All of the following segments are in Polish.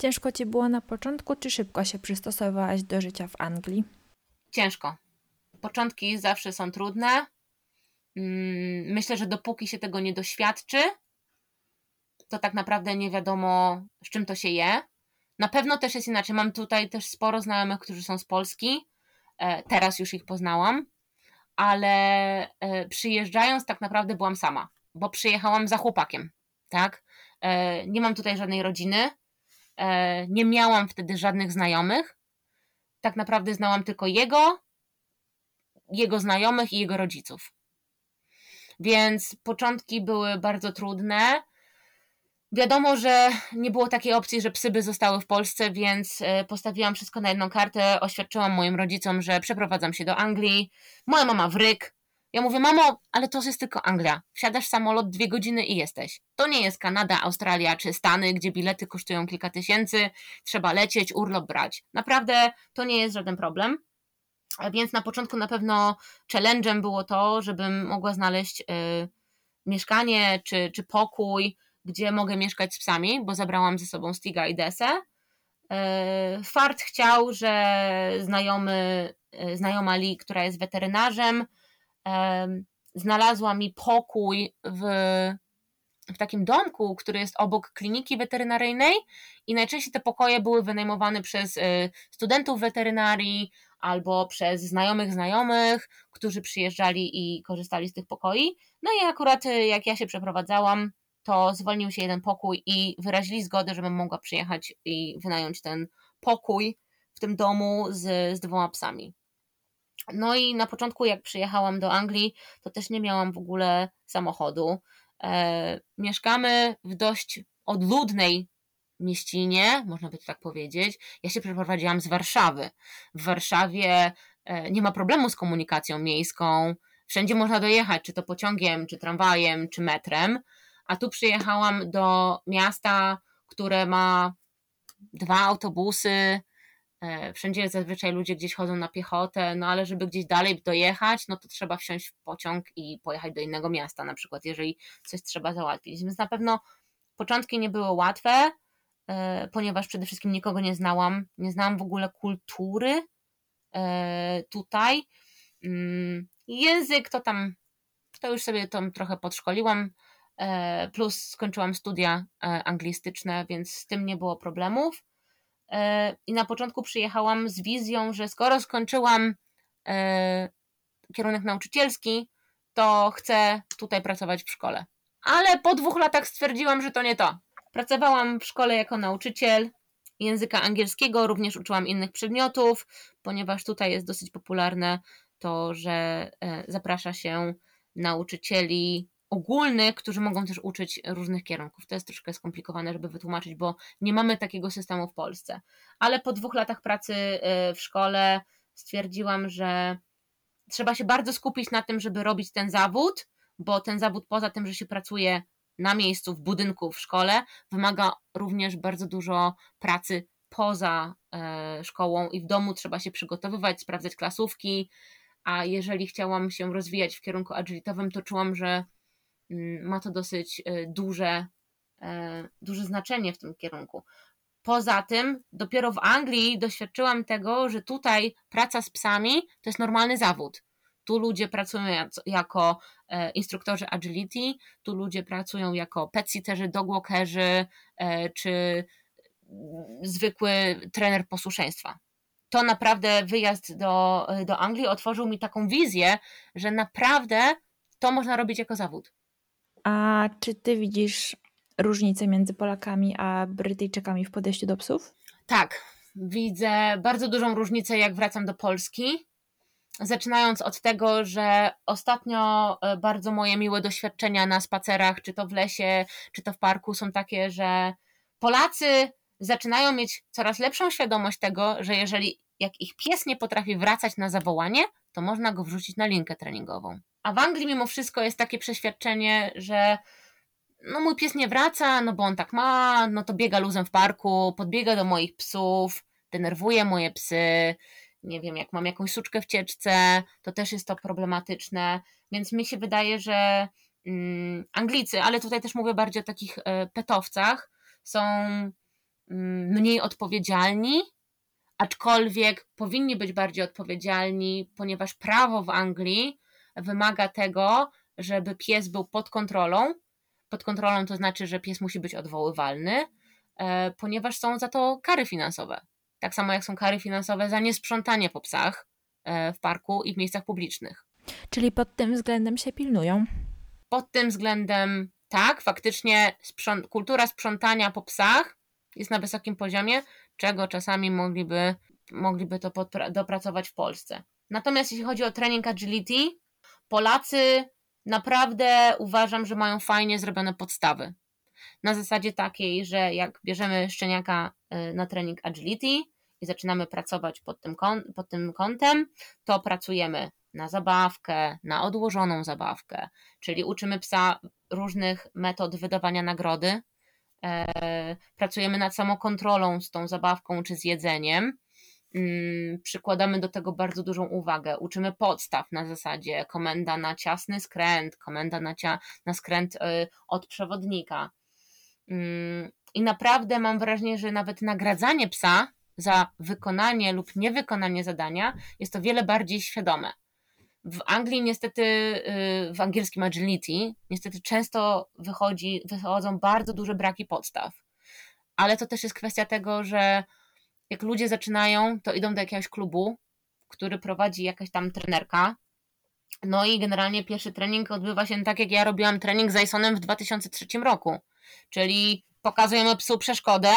Ciężko ci było na początku, czy szybko się przystosowałaś do życia w Anglii? Ciężko. Początki zawsze są trudne. Mm, myślę, że dopóki się tego nie doświadczy, to tak naprawdę nie wiadomo, z czym to się je. Na pewno też jest inaczej. Mam tutaj też sporo znajomych, którzy są z Polski. E, teraz już ich poznałam, ale e, przyjeżdżając tak naprawdę byłam sama, bo przyjechałam za chłopakiem, tak? E, nie mam tutaj żadnej rodziny, nie miałam wtedy żadnych znajomych. Tak naprawdę znałam tylko jego, jego znajomych i jego rodziców. Więc początki były bardzo trudne. Wiadomo, że nie było takiej opcji, że psy by zostały w Polsce, więc e, postawiłam wszystko na jedną kartę, oświadczyłam moim rodzicom, że przeprowadzam się do Anglii. Moja mama w ryk. Ja mówię, mamo, ale to jest tylko Anglia. Wsiadasz w samolot dwie godziny i jesteś. To nie jest Kanada, Australia czy Stany, gdzie bilety kosztują kilka tysięcy, trzeba lecieć, urlop brać. Naprawdę to nie jest żaden problem. Więc na początku na pewno challenge'em było to, żebym mogła znaleźć y, mieszkanie czy, czy pokój, gdzie mogę mieszkać z psami, bo zabrałam ze sobą Stiga i Desę. Y, Fart chciał, że znajomy, y, znajoma Lee, która jest weterynarzem, znalazła mi pokój w, w takim domku, który jest obok kliniki weterynaryjnej i najczęściej te pokoje były wynajmowane przez studentów weterynarii albo przez znajomych znajomych, którzy przyjeżdżali i korzystali z tych pokoi. No i akurat y, jak ja się przeprowadzałam, to zwolnił się jeden pokój i wyrazili zgodę, żebym mogła przyjechać i wynająć ten pokój w tym domu z, z dwoma psami. No i na początku, jak przyjechałam do Anglii, to też nie miałam w ogóle samochodu. E, mieszkamy w dość odludnej mieścinie, można by to tak powiedzieć. Ja się przeprowadziłam z Warszawy. W Warszawie e, nie ma problemu z komunikacją miejską. Wszędzie można dojechać, czy to pociągiem, czy tramwajem, czy metrem. A tu przyjechałam do miasta, które ma dwa autobusy. E, wszędzie zazwyczaj ludzie gdzieś chodzą na piechotę, no ale żeby gdzieś dalej dojechać, no to trzeba wsiąść w pociąg i pojechać do innego miasta, na przykład, jeżeli coś trzeba załatwić. Więc na pewno początki nie były łatwe, E, ponieważ przede wszystkim nikogo nie znałam, nie znałam w ogóle kultury e, tutaj. Mm, język to tam, to już sobie tam trochę podszkoliłam, plus skończyłam studia anglistyczne, więc z tym nie było problemów. I na początku przyjechałam z wizją, że skoro skończyłam kierunek nauczycielski, to chcę tutaj pracować w szkole. Ale po dwóch latach stwierdziłam, że to nie to Pracowałam w szkole jako nauczyciel języka angielskiego, również uczyłam innych przedmiotów, ponieważ tutaj jest dosyć popularne to, że e, zaprasza się nauczycieli ogólnych, którzy mogą też uczyć różnych kierunków. To jest troszkę skomplikowane, żeby wytłumaczyć, bo nie mamy takiego systemu w Polsce. Ale po dwóch latach pracy e, w szkole stwierdziłam, że trzeba się bardzo skupić na tym, żeby robić ten zawód, bo ten zawód poza tym, że się pracuje na miejscu, w budynku, w szkole, wymaga również bardzo dużo pracy poza e, szkołą i w domu trzeba się przygotowywać, sprawdzać klasówki, a jeżeli chciałam się rozwijać w kierunku agilitowym, to czułam, że ma to dosyć e, duże, e, duże znaczenie w tym kierunku. Poza tym, dopiero w Anglii doświadczyłam tego, że tutaj praca z psami to jest normalny zawód. Tu ludzie pracują jako e, instruktorzy agility, tu ludzie pracują jako petsitterzy, dogwalkerzy czy zwykły trener posłuszeństwa. To naprawdę wyjazd do, do Anglii otworzył mi taką wizję, że naprawdę to można robić jako zawód. A czy ty widzisz różnicę między Polakami a Brytyjczykami w podejściu do psów? Tak, widzę bardzo dużą różnicę, jak wracam do Polski. Zaczynając od tego, że ostatnio e, bardzo moje miłe doświadczenia na spacerach, czy to w lesie, czy to w parku, są takie, że Polacy zaczynają mieć coraz lepszą świadomość tego, że jeżeli jak ich pies nie potrafi wracać na zawołanie, to można go wrzucić na linkę treningową. A w Anglii mimo wszystko jest takie przeświadczenie, że no mój pies nie wraca, no bo on tak ma, no to biega luzem w parku, podbiega do moich psów, denerwuje moje psy, nie wiem, jak mam jakąś suczkę w cieczce, to też jest to problematyczne, więc mi się wydaje, że mm, Anglicy, ale tutaj też mówię bardziej o takich e, petowcach, są mm, mniej odpowiedzialni, aczkolwiek powinni być bardziej odpowiedzialni, ponieważ prawo w Anglii wymaga tego, żeby pies był pod kontrolą. Pod kontrolą to znaczy, że pies musi być odwoływalny, e, ponieważ są za to kary finansowe. Tak samo jak są kary finansowe za niesprzątanie po psach e, w parku i w miejscach publicznych. Czyli pod tym względem się pilnują? Pod tym względem tak, faktycznie sprząt kultura sprzątania po psach jest na wysokim poziomie, czego czasami mogliby, mogliby to dopracować w Polsce. Natomiast jeśli chodzi o trening agility, Polacy naprawdę uważam, że mają fajnie zrobione podstawy. Na zasadzie takiej, że jak bierzemy szczeniaka y, na trening agility i zaczynamy pracować pod tym, pod tym kątem, to pracujemy na zabawkę, na odłożoną zabawkę, czyli uczymy psa różnych metod wydawania nagrody. E, pracujemy nad samokontrolą z tą zabawką czy z jedzeniem. Mm, przykładamy do tego bardzo dużą uwagę. Uczymy podstaw na zasadzie komenda na ciasny skręt, komenda na, cia, na skręt y, od przewodnika. Mm, I naprawdę mam wrażenie, że nawet nagradzanie psa za wykonanie lub niewykonanie zadania jest to wiele bardziej świadome. W Anglii niestety, y, w angielskim agility, niestety często wychodzi, wychodzą bardzo duże braki podstaw. Ale to też jest kwestia tego, że jak ludzie zaczynają, to idą do jakiegoś klubu, który prowadzi jakaś tam trenerka. No i generalnie pierwszy trening odbywa się tak, jak ja robiłam trening z Isonem w 2003 roku. Czyli pokazujemy psu przeszkodę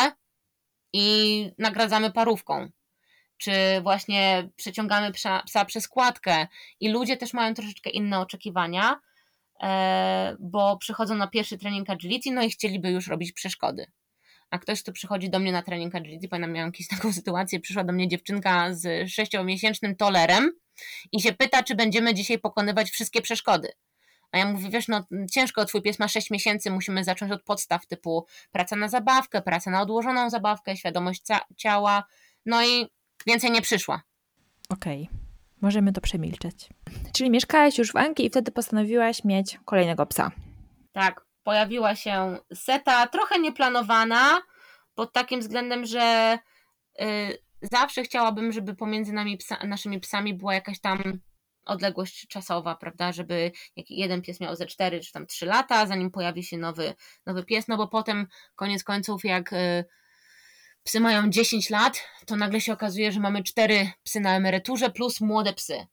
i nagradzamy parówką czy właśnie przeciągamy psa, psa przez kładkę i ludzie też mają troszeczkę inne oczekiwania, e, bo przychodzą na pierwszy trening agility, no i chcieliby już robić przeszkody. A ktoś, kto przychodzi do mnie na trening agility, pamiętam, miałam jakąś taką sytuację, przyszła do mnie dziewczynka z sześciomiesięcznym tolerem i się pyta, czy będziemy dzisiaj pokonywać wszystkie przeszkody. A ja mówię, wiesz, no ciężko, twój pies ma 6 miesięcy, musimy zacząć od podstaw typu praca na zabawkę, praca na odłożoną zabawkę, świadomość ciała, no i Więcej nie przyszła. Okej, okay. możemy to przemilczeć. Czyli mieszkałaś już w Anglii i wtedy postanowiłaś mieć kolejnego psa. Tak, pojawiła się seta, trochę nieplanowana, pod takim względem, że y, zawsze chciałabym, żeby pomiędzy nami psa, naszymi psami była jakaś tam odległość czasowa, prawda, żeby jeden pies miał ze 4 czy tam 3 lata, zanim pojawi się nowy, nowy pies, no bo potem koniec końców jak y, psy mają 10 lat, to nagle się okazuje, że mamy 4 psy na emeryturze plus młode psy.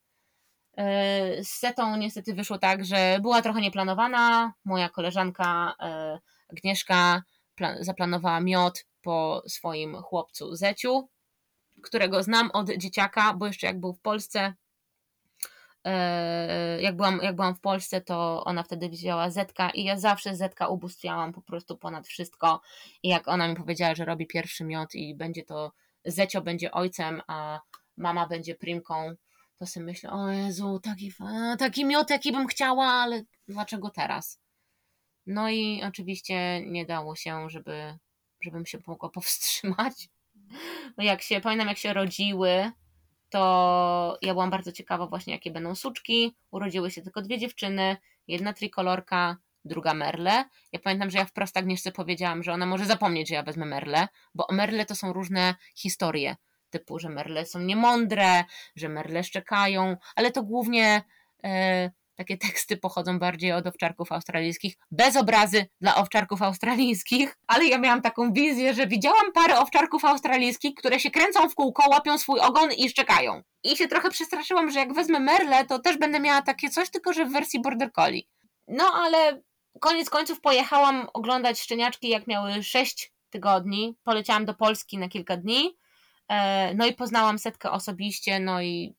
E, z setą niestety wyszło tak, że była trochę nieplanowana. Moja koleżanka e, Agnieszka zaplanowała miot po swoim chłopcu Zeciu, którego znam od dzieciaka, bo jeszcze jak był w Polsce, E, jak byłam, jak byłam w Polsce, to ona wtedy wzięła Zetka i ja zawsze Zetka ubóstwiałam po prostu ponad wszystko. I jak ona mi powiedziała, że robi pierwszy miot i będzie to, Zecio będzie ojcem, a mama będzie primką, to sobie myślę, o Jezu, taki, taki miot, jaki bym chciała, ale dlaczego teraz? No i oczywiście nie dało się, żeby, żebym się mogła powstrzymać. Jak się, pamiętam jak się rodziły, to ja byłam bardzo ciekawa właśnie, jakie będą suczki. Urodziły się tylko dwie dziewczyny, jedna trikolorka, druga merle. Ja pamiętam, że ja wprost Agnieszce powiedziałam, że ona może zapomnieć, że ja wezmę merle, bo merle to są różne historie, typu, że merle są niemądre, że merle szczekają, ale to głównie e, takie teksty pochodzą bardziej od owczarków australijskich, bez obrazy dla owczarków australijskich, ale ja miałam taką wizję, że widziałam parę owczarków australijskich, które się kręcą w kółko, łapią swój ogon i szczekają. I się trochę przestraszyłam, że jak wezmę Merle, to też będę miała takie coś, tylko że w wersji Border Collie. No ale koniec końców pojechałam oglądać szczeniaczki, jak miały 6 tygodni. Poleciałam do Polski na kilka dni. E, no i poznałam setkę osobiście, no i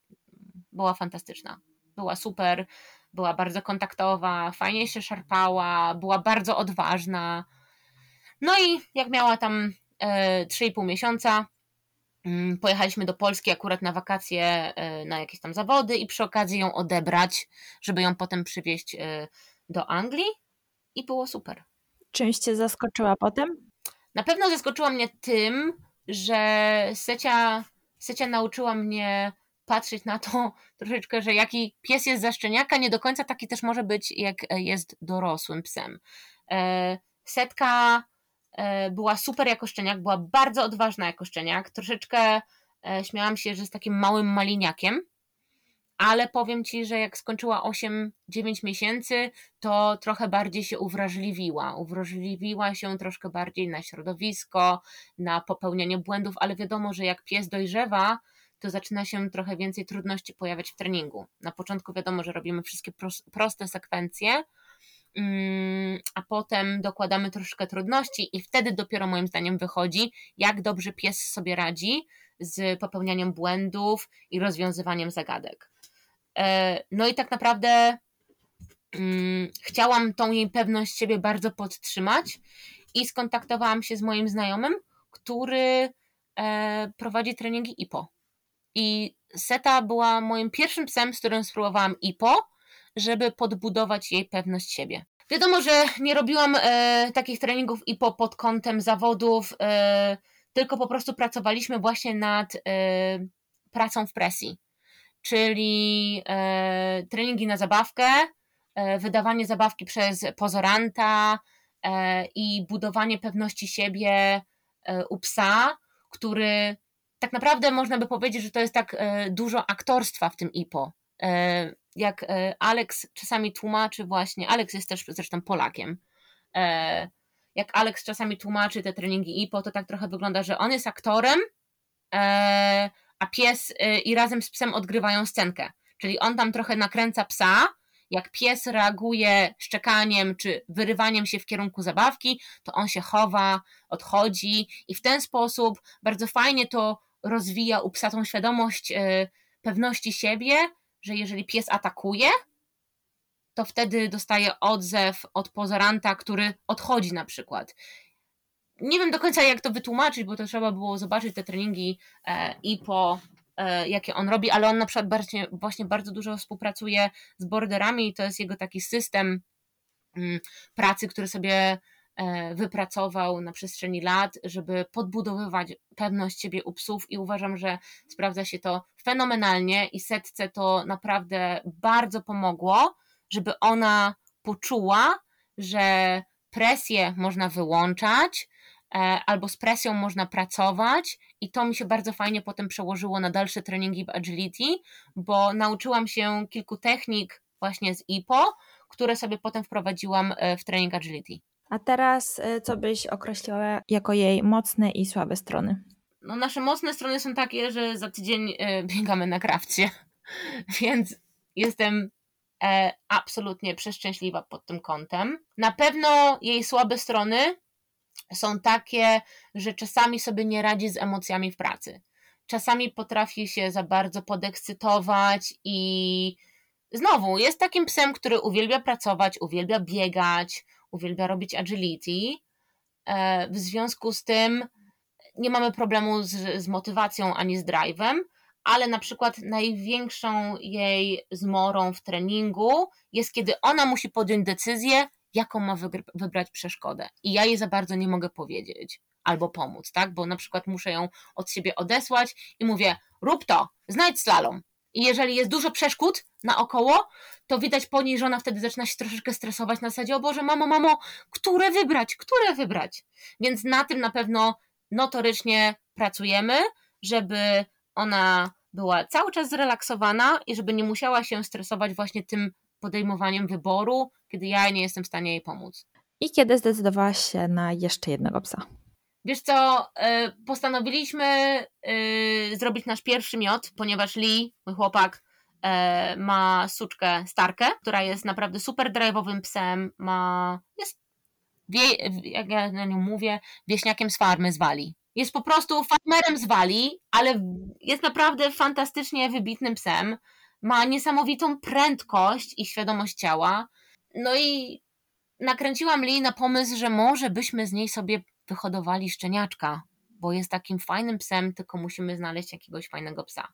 była fantastyczna. Była super była bardzo kontaktowa, fajnie się szarpała, była bardzo odważna. No i jak miała tam e, 3,5 miesiąca, mm, pojechaliśmy do Polski akurat na wakacje, e, na jakieś tam zawody i przy okazji ją odebrać, żeby ją potem przywieźć e, do Anglii i było super. Czymś cię zaskoczyła potem? Na pewno zaskoczyła mnie tym, że Secia, Secia nauczyła mnie patrzeć na to troszeczkę, że jaki pies jest za szczeniaka, nie do końca taki też może być, jak jest dorosłym psem. E, setka e, była super jako szczeniak, była bardzo odważna jako szczeniak, troszeczkę e, śmiałam się, że z takim małym maliniakiem, ale powiem Ci, że jak skończyła 8-9 miesięcy, to trochę bardziej się uwrażliwiła. Uwrażliwiła się troszkę bardziej na środowisko, na popełnianie błędów, ale wiadomo, że jak pies dojrzewa, to zaczyna się trochę więcej trudności pojawiać w treningu. Na początku wiadomo, że robimy wszystkie proste sekwencje, mm, a potem dokładamy troszkę trudności i wtedy dopiero moim zdaniem wychodzi, jak dobrze pies sobie radzi z popełnianiem błędów i rozwiązywaniem zagadek. E, no i tak naprawdę mm, chciałam tą jej pewność siebie bardzo podtrzymać i skontaktowałam się z moim znajomym, który e, prowadzi treningi IPO. I Seta była moim pierwszym psem, z którym spróbowałam IPO, żeby podbudować jej pewność siebie. Wiadomo, że nie robiłam e, takich treningów IPO pod kątem zawodów, e, tylko po prostu pracowaliśmy właśnie nad e, pracą w presji czyli e, treningi na zabawkę, e, wydawanie zabawki przez pozoranta e, i budowanie pewności siebie u psa, który tak naprawdę można by powiedzieć, że to jest tak dużo aktorstwa w tym IPO. Jak Alex czasami tłumaczy właśnie, Alex jest też zresztą Polakiem, jak Alex czasami tłumaczy te treningi IPO, to tak trochę wygląda, że on jest aktorem, a pies y, i razem z psem odgrywają scenkę. Czyli on tam trochę nakręca psa, jak pies reaguje szczekaniem czy wyrywaniem się w kierunku zabawki, to on się chowa, odchodzi i w ten sposób bardzo fajnie to rozwija u psa tą świadomość y, pewności siebie, że jeżeli pies atakuje, to wtedy dostaje odzew od pozoranta, który odchodzi na przykład nie wiem do końca jak to wytłumaczyć, bo to trzeba było zobaczyć te treningi e, i po e, jakie on robi, ale on na przykład właśnie, bardzo dużo współpracuje z borderami i to jest jego taki system mm, pracy, który sobie e, wypracował na przestrzeni lat, żeby podbudowywać pewność siebie u psów i uważam, że sprawdza się to fenomenalnie i setce to naprawdę bardzo pomogło, żeby ona poczuła, że presję można wyłączać, albo z presją można pracować i to mi się bardzo fajnie potem przełożyło na dalsze treningi w agility, bo nauczyłam się kilku technik właśnie z IPO, które sobie potem wprowadziłam e, w trening agility. A teraz e, co byś określiła jako jej mocne i słabe strony? No nasze mocne strony są takie, że za tydzień biegamy na krawcie, więc jestem absolutnie przeszczęśliwa pod tym kątem. Na pewno jej słabe strony są takie, że czasami sobie nie radzi z emocjami w pracy. Czasami potrafi się za bardzo podekscytować i znowu jest takim psem, który uwielbia pracować, uwielbia biegać, uwielbia robić agility. E, w związku z tym nie mamy problemu z, z motywacją ani z drive'em, ale na przykład największą jej zmorą w treningu jest, kiedy ona musi podjąć decyzję, jaką ma wybrać przeszkodę. I ja jej za bardzo nie mogę powiedzieć albo pomóc, tak? Bo na przykład muszę ją od siebie odesłać i mówię, rób to, znajdź slalom. I jeżeli jest dużo przeszkód naokoło, to widać po niej, że ona wtedy zaczyna się troszeczkę stresować na zasadzie, o Boże, mamo, mamo, które wybrać, które wybrać. Więc na tym na pewno notorycznie pracujemy, żeby ona była cały czas zrelaksowana i żeby nie musiała się stresować właśnie tym podejmowaniem wyboru, kiedy ja nie jestem w stanie jej pomóc. I kiedy zdecydowałaś się na jeszcze jednego psa? Wiesz co, e, postanowiliśmy e, zrobić nasz pierwszy miod, ponieważ Lee, mój chłopak, e, ma suczkę Starkę, która jest naprawdę super drive'owym psem, ma, jest, wie, jak ja na nią mówię, wieśniakiem z farmy z Wali. Jest po prostu farmerem z Wali, ale jest naprawdę fantastycznie wybitnym psem ma niesamowitą prędkość i świadomość ciała. No i nakręciłam Lee na pomysł, że może byśmy z niej sobie wyhodowali szczeniaczka, bo jest takim fajnym psem, tylko musimy znaleźć jakiegoś fajnego psa.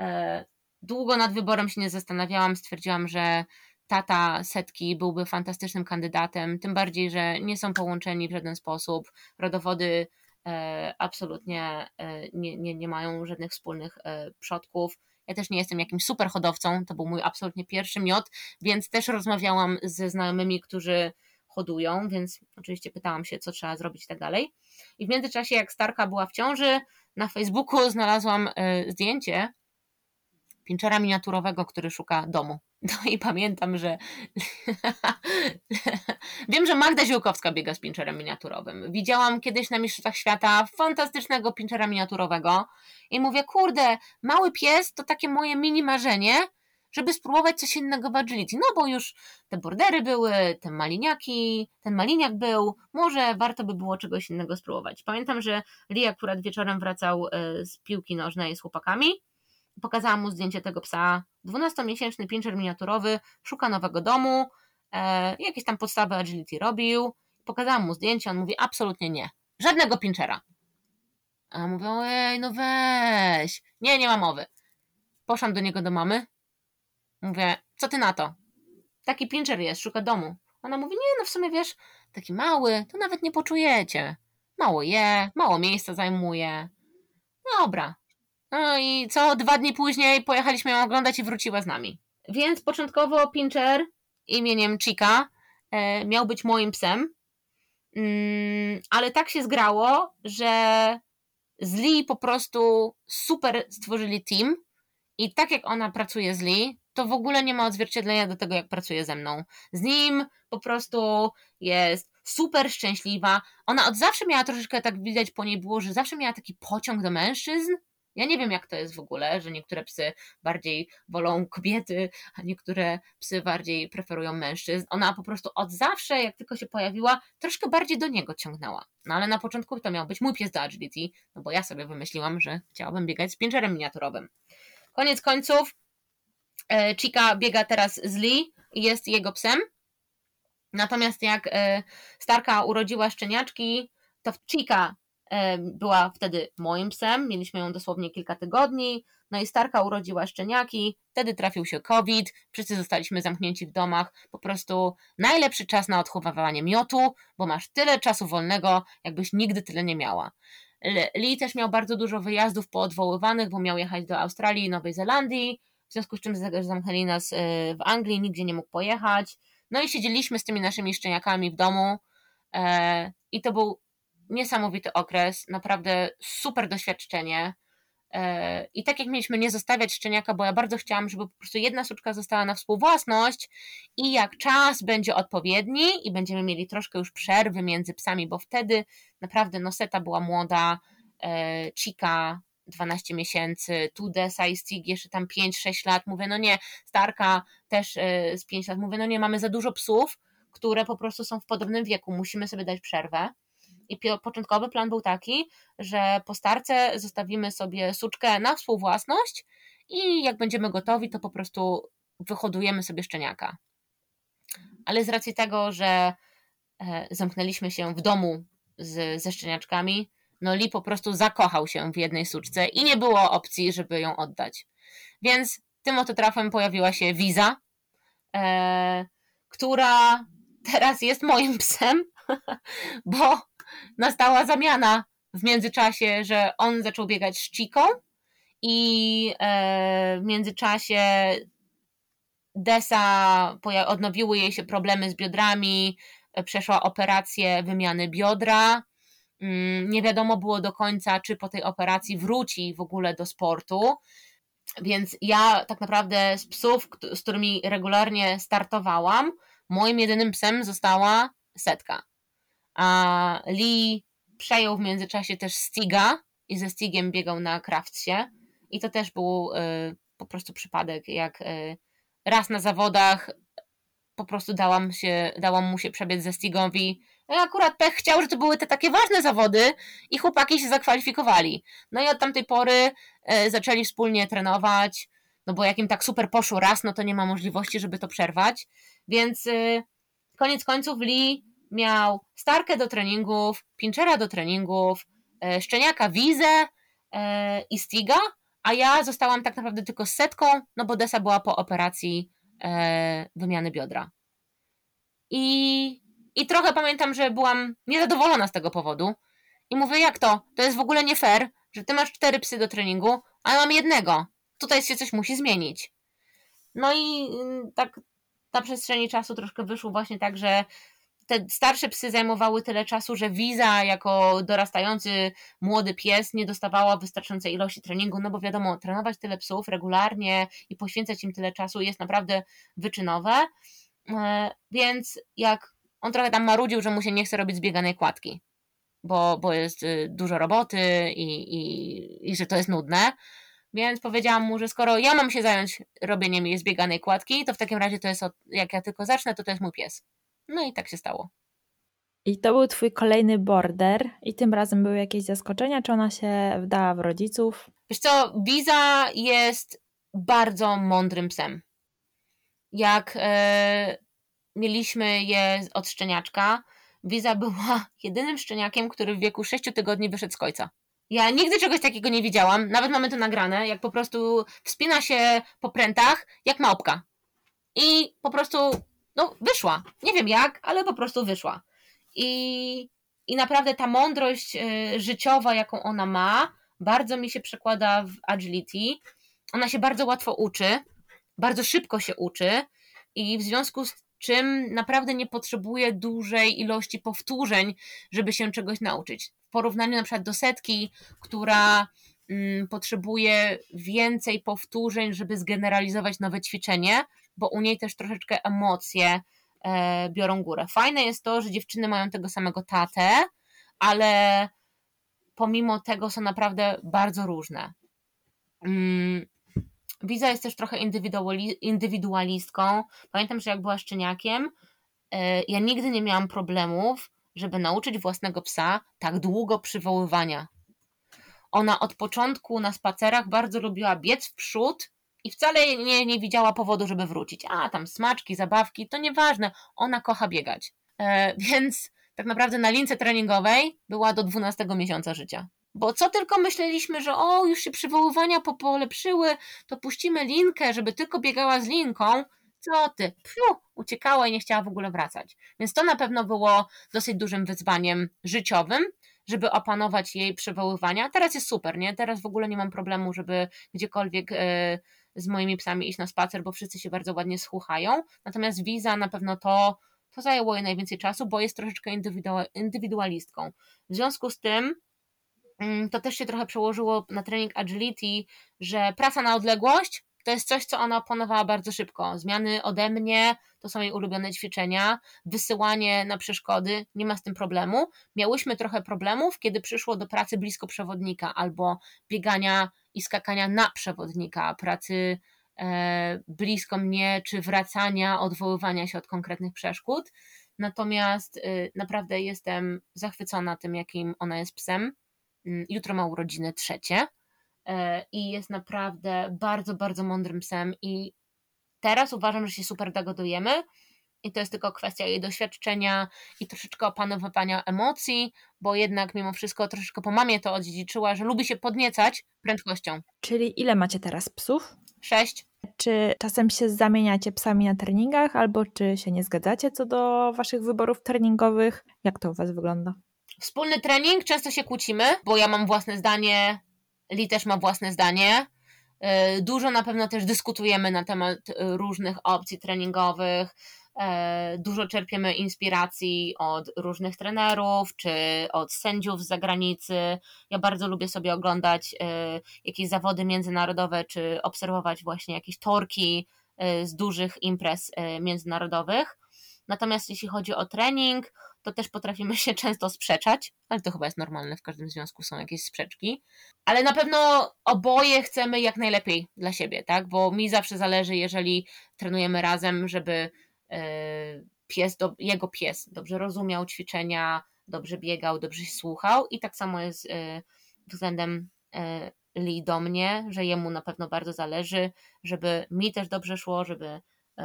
E, długo nad wyborem się nie zastanawiałam, stwierdziłam, że tata setki byłby fantastycznym kandydatem, tym bardziej, że nie są połączeni w żaden sposób. Rodowody e, absolutnie e, nie, nie, nie mają żadnych wspólnych przodków. Ja też nie jestem jakimś super hodowcą, to był mój absolutnie pierwszy miod, więc też rozmawiałam ze znajomymi, którzy hodują, więc oczywiście pytałam się, co trzeba zrobić i tak dalej. I w międzyczasie, jak Starka była w ciąży, na Facebooku znalazłam y, zdjęcie pinczera miniaturowego, który szuka domu. No i pamiętam, że wiem, że Magda Ziółkowska biega z pinczerem miniaturowym. Widziałam kiedyś na Mistrzostwach Świata fantastycznego pinczera miniaturowego i mówię, kurde, mały pies to takie moje mini marzenie, żeby spróbować coś innego w agility. No bo już te bordery były, te maliniaki, ten maliniak był, może warto by było czegoś innego spróbować. Pamiętam, że Lee akurat wieczorem wracał e, z piłki nożnej z chłopakami pokazałam mu zdjęcie tego psa. 12-miesięczny pinscher miniaturowy, szuka nowego domu, e, jakieś tam podstawy agility robił. Pokazałam mu zdjęcie, on mówi absolutnie nie. Żadnego pinchera. A mówię, ej, no weź. Nie, nie ma mowy. Poszłam do niego do mamy. Mówię, co ty na to? Taki pincher jest, szuka domu. Ona mówi, nie, no w sumie wiesz, taki mały, to nawet nie poczujecie. Mało je, mało miejsca zajmuje. Dobra, no i co dwa dni później pojechaliśmy ją oglądać i wróciła z nami. Więc początkowo Pincher imieniem Chica e, miał być moim psem, mm, ale tak się zgrało, że z Lee po prostu super stworzyli team i tak jak ona pracuje z Lee, to w ogóle nie ma odzwierciedlenia do tego, jak pracuje ze mną. Z nim po prostu jest super szczęśliwa. Ona od zawsze miała troszeczkę, tak widać po niej było, że zawsze miała taki pociąg do mężczyzn, ja nie wiem, jak to jest w ogóle, że niektóre psy bardziej wolą kobiety, a niektóre psy bardziej preferują mężczyzn. Ona po prostu od zawsze, jak tylko się pojawiła, troszkę bardziej do niego ciągnęła. No ale na początku to miał być mój pies do agility, no bo ja sobie wymyśliłam, że chciałabym biegać z pięczerem miniaturowym. Koniec końców, e, Chica biega teraz z Lee i jest jego psem. Natomiast jak e, Starka urodziła szczeniaczki, to Chica była wtedy moim psem, mieliśmy ją dosłownie kilka tygodni, no i Starka urodziła szczeniaki, wtedy trafił się COVID, wszyscy zostaliśmy zamknięci w domach, po prostu najlepszy czas na odchowywanie miotu, bo masz tyle czasu wolnego, jakbyś nigdy tyle nie miała. Lee też miał bardzo dużo wyjazdów poodwoływanych, bo miał jechać do Australii i Nowej Zelandii, w związku z czym zamknęli nas e, w Anglii, nigdzie nie mógł pojechać. No i siedzieliśmy z tymi naszymi szczeniakami w domu e, i to był niesamowity okres, naprawdę super doświadczenie. E, I tak jak mieliśmy nie zostawiać szczeniaka, bo ja bardzo chciałam, żeby po prostu jedna suczka została na współwłasność i jak czas będzie odpowiedni i będziemy mieli troszkę już przerwy między psami, bo wtedy naprawdę Noseta była młoda, e, Chica 12 miesięcy, Tudesa i Stig jeszcze tam 5-6 lat. Mówię, no nie, Starka też e, z 5 lat. Mówię, no nie, mamy za dużo psów, które po prostu są w podobnym wieku, musimy sobie dać przerwę. I początkowy plan był taki, że po starce zostawimy sobie suczkę na współwłasność i jak będziemy gotowi, to po prostu wyhodujemy sobie szczeniaka. Ale z racji tego, że e, zamknęliśmy się w domu z, ze szczeniaczkami, no Lee po prostu zakochał się w jednej suczce i nie było opcji, żeby ją oddać. Więc tym oto trafem pojawiła się Wiza, e, która teraz jest moim psem, bo nastała zamiana w międzyczasie, że on zaczął biegać z i e, w międzyczasie Desa odnowiły jej się problemy z biodrami, e, przeszła operację wymiany biodra. Mm, nie wiadomo było do końca, czy po tej operacji wróci w ogóle do sportu. Więc ja tak naprawdę z psów, z którymi regularnie startowałam, moim jedynym psem została setka a Lee przejął w międzyczasie też Stiga i ze Stigiem biegał na Kraftsie i to też był y, po prostu przypadek, jak y, raz na zawodach po prostu dałam, się, dałam mu się przebiec ze Stigowi. Ja akurat pech chciał, że to były te takie ważne zawody i chłopaki się zakwalifikowali. No i od tamtej pory y, zaczęli wspólnie trenować, no bo jak im tak super poszło raz, no to nie ma możliwości, żeby to przerwać. Więc y, koniec końców Lee miał starkę do treningów, pinczera do treningów, e, szczeniaka wizę e, i stiga, a ja zostałam tak naprawdę tylko z setką, no bo Desa była po operacji e, wymiany biodra. I, I trochę pamiętam, że byłam niezadowolona z tego powodu. I mówię, jak to? To jest w ogóle nie fair, że ty masz cztery psy do treningu, a ja mam jednego. Tutaj się coś musi zmienić. No i mm, tak na przestrzeni czasu troszkę wyszło właśnie tak, że te starsze psy zajmowały tyle czasu, że Wiza jako dorastający młody pies nie dostawała wystarczającej ilości treningu, no bo wiadomo, trenować tyle psów regularnie i poświęcać im tyle czasu jest naprawdę wyczynowe, e, więc jak on trochę tam marudził, że mu się nie chce robić zbieganej kładki, bo, bo jest y, dużo roboty i, i, i że to jest nudne, więc powiedziałam mu, że skoro ja mam się zająć robieniem jej zbieganej kładki, to w takim razie to jest, jak ja tylko zacznę, to to jest mój pies. No i tak się stało. I to był twój kolejny border i tym razem były jakieś zaskoczenia, czy ona się wdała w rodziców? Wiesz co, Biza jest bardzo mądrym psem. Jak e, mieliśmy je od szczeniaczka, Wiza była jedynym szczeniakiem, który w wieku 6 tygodni wyszedł z końca. Ja nigdy czegoś takiego nie widziałam, nawet mamy to nagrane, jak po prostu wspina się po prętach, jak małpka. I po prostu, no, wyszła. Nie wiem jak, ale po prostu wyszła. I, i naprawdę ta mądrość y, życiowa, jaką ona ma, bardzo mi się przekłada w agility. Ona się bardzo łatwo uczy, bardzo szybko się uczy i w związku z czym naprawdę nie potrzebuje dużej ilości powtórzeń, żeby się czegoś nauczyć. W porównaniu na przykład do setki, która mm, potrzebuje więcej powtórzeń, żeby zgeneralizować nowe ćwiczenie, bo u niej też troszeczkę emocje e, biorą górę. Fajne jest to, że dziewczyny mają tego samego tatę, ale pomimo tego są naprawdę bardzo różne. Mm, Wiza jest też trochę indywidualistką. Pamiętam, że jak była szczeniakiem, e, ja nigdy nie miałam problemów, żeby nauczyć własnego psa tak długo przywoływania. Ona od początku na spacerach bardzo lubiła biec w przód i wcale nie, nie widziała powodu, żeby wrócić. A, tam smaczki, zabawki, to nieważne. Ona kocha biegać. E, więc tak naprawdę na lince treningowej była do 12 miesiąca życia. Bo co tylko myśleliśmy, że o, już się przywoływania polepszyły, to puścimy linkę, żeby tylko biegała z linką. Co ty? Pfiu, uciekała i nie chciała w ogóle wracać. Więc to na pewno było dosyć dużym wyzwaniem życiowym, żeby opanować jej przywoływania. Teraz jest super, nie? Teraz w ogóle nie mam problemu, żeby gdziekolwiek e, z moimi psami iść na spacer, bo wszyscy się bardzo ładnie słuchają. Natomiast wiza na pewno to, to zajęło jej najwięcej czasu, bo jest troszeczkę indywidualistką. W związku z tym Mm, to też się trochę przełożyło na trening agility, że praca na odległość to jest coś, co ona opanowała bardzo szybko. Zmiany ode mnie to są jej ulubione ćwiczenia, wysyłanie na przeszkody, nie ma z tym problemu. Miałyśmy trochę problemów, kiedy przyszło do pracy blisko przewodnika albo biegania i skakania na przewodnika, pracy e, blisko mnie, czy wracania, odwoływania się od konkretnych przeszkód. Natomiast y, naprawdę jestem zachwycona tym, jakim ona jest psem. Mm, jutro ma urodziny trzecie i jest naprawdę bardzo, bardzo mądrym psem i teraz uważam, że się super dogodujemy i to jest tylko kwestia jej doświadczenia i troszeczkę opanowywania emocji, bo jednak mimo wszystko troszeczkę po mamie to odziedziczyła, że lubi się podniecać prędkością. Czyli ile macie teraz psów? Sześć. Czy czasem się zamieniacie psami na treningach, albo czy się nie zgadzacie co do waszych wyborów treningowych? Jak to u was wygląda? Wspólny trening, często się kłócimy, bo ja mam własne zdanie, Li też ma własne zdanie. Y, dużo na pewno też dyskutujemy na temat y, różnych opcji treningowych. Y, dużo czerpiemy inspiracji od różnych trenerów czy od sędziów z zagranicy. Ja bardzo lubię sobie oglądać jakieś zawody międzynarodowe, czy obserwować właśnie jakieś torki z dużych imprez międzynarodowych. Natomiast jeśli chodzi o trening, to też potrafimy się często sprzeczać, ale to chyba jest normalne, w każdym związku są jakieś sprzeczki. Ale na pewno oboje chcemy jak najlepiej dla siebie, tak? Bo mi zawsze zależy, jeżeli trenujemy razem, żeby e, pies, do, jego pies dobrze rozumiał ćwiczenia, dobrze biegał, dobrze się słuchał i tak samo jest e, względem e, Lee do mnie, że jemu na pewno bardzo zależy, żeby mi też dobrze szło, żeby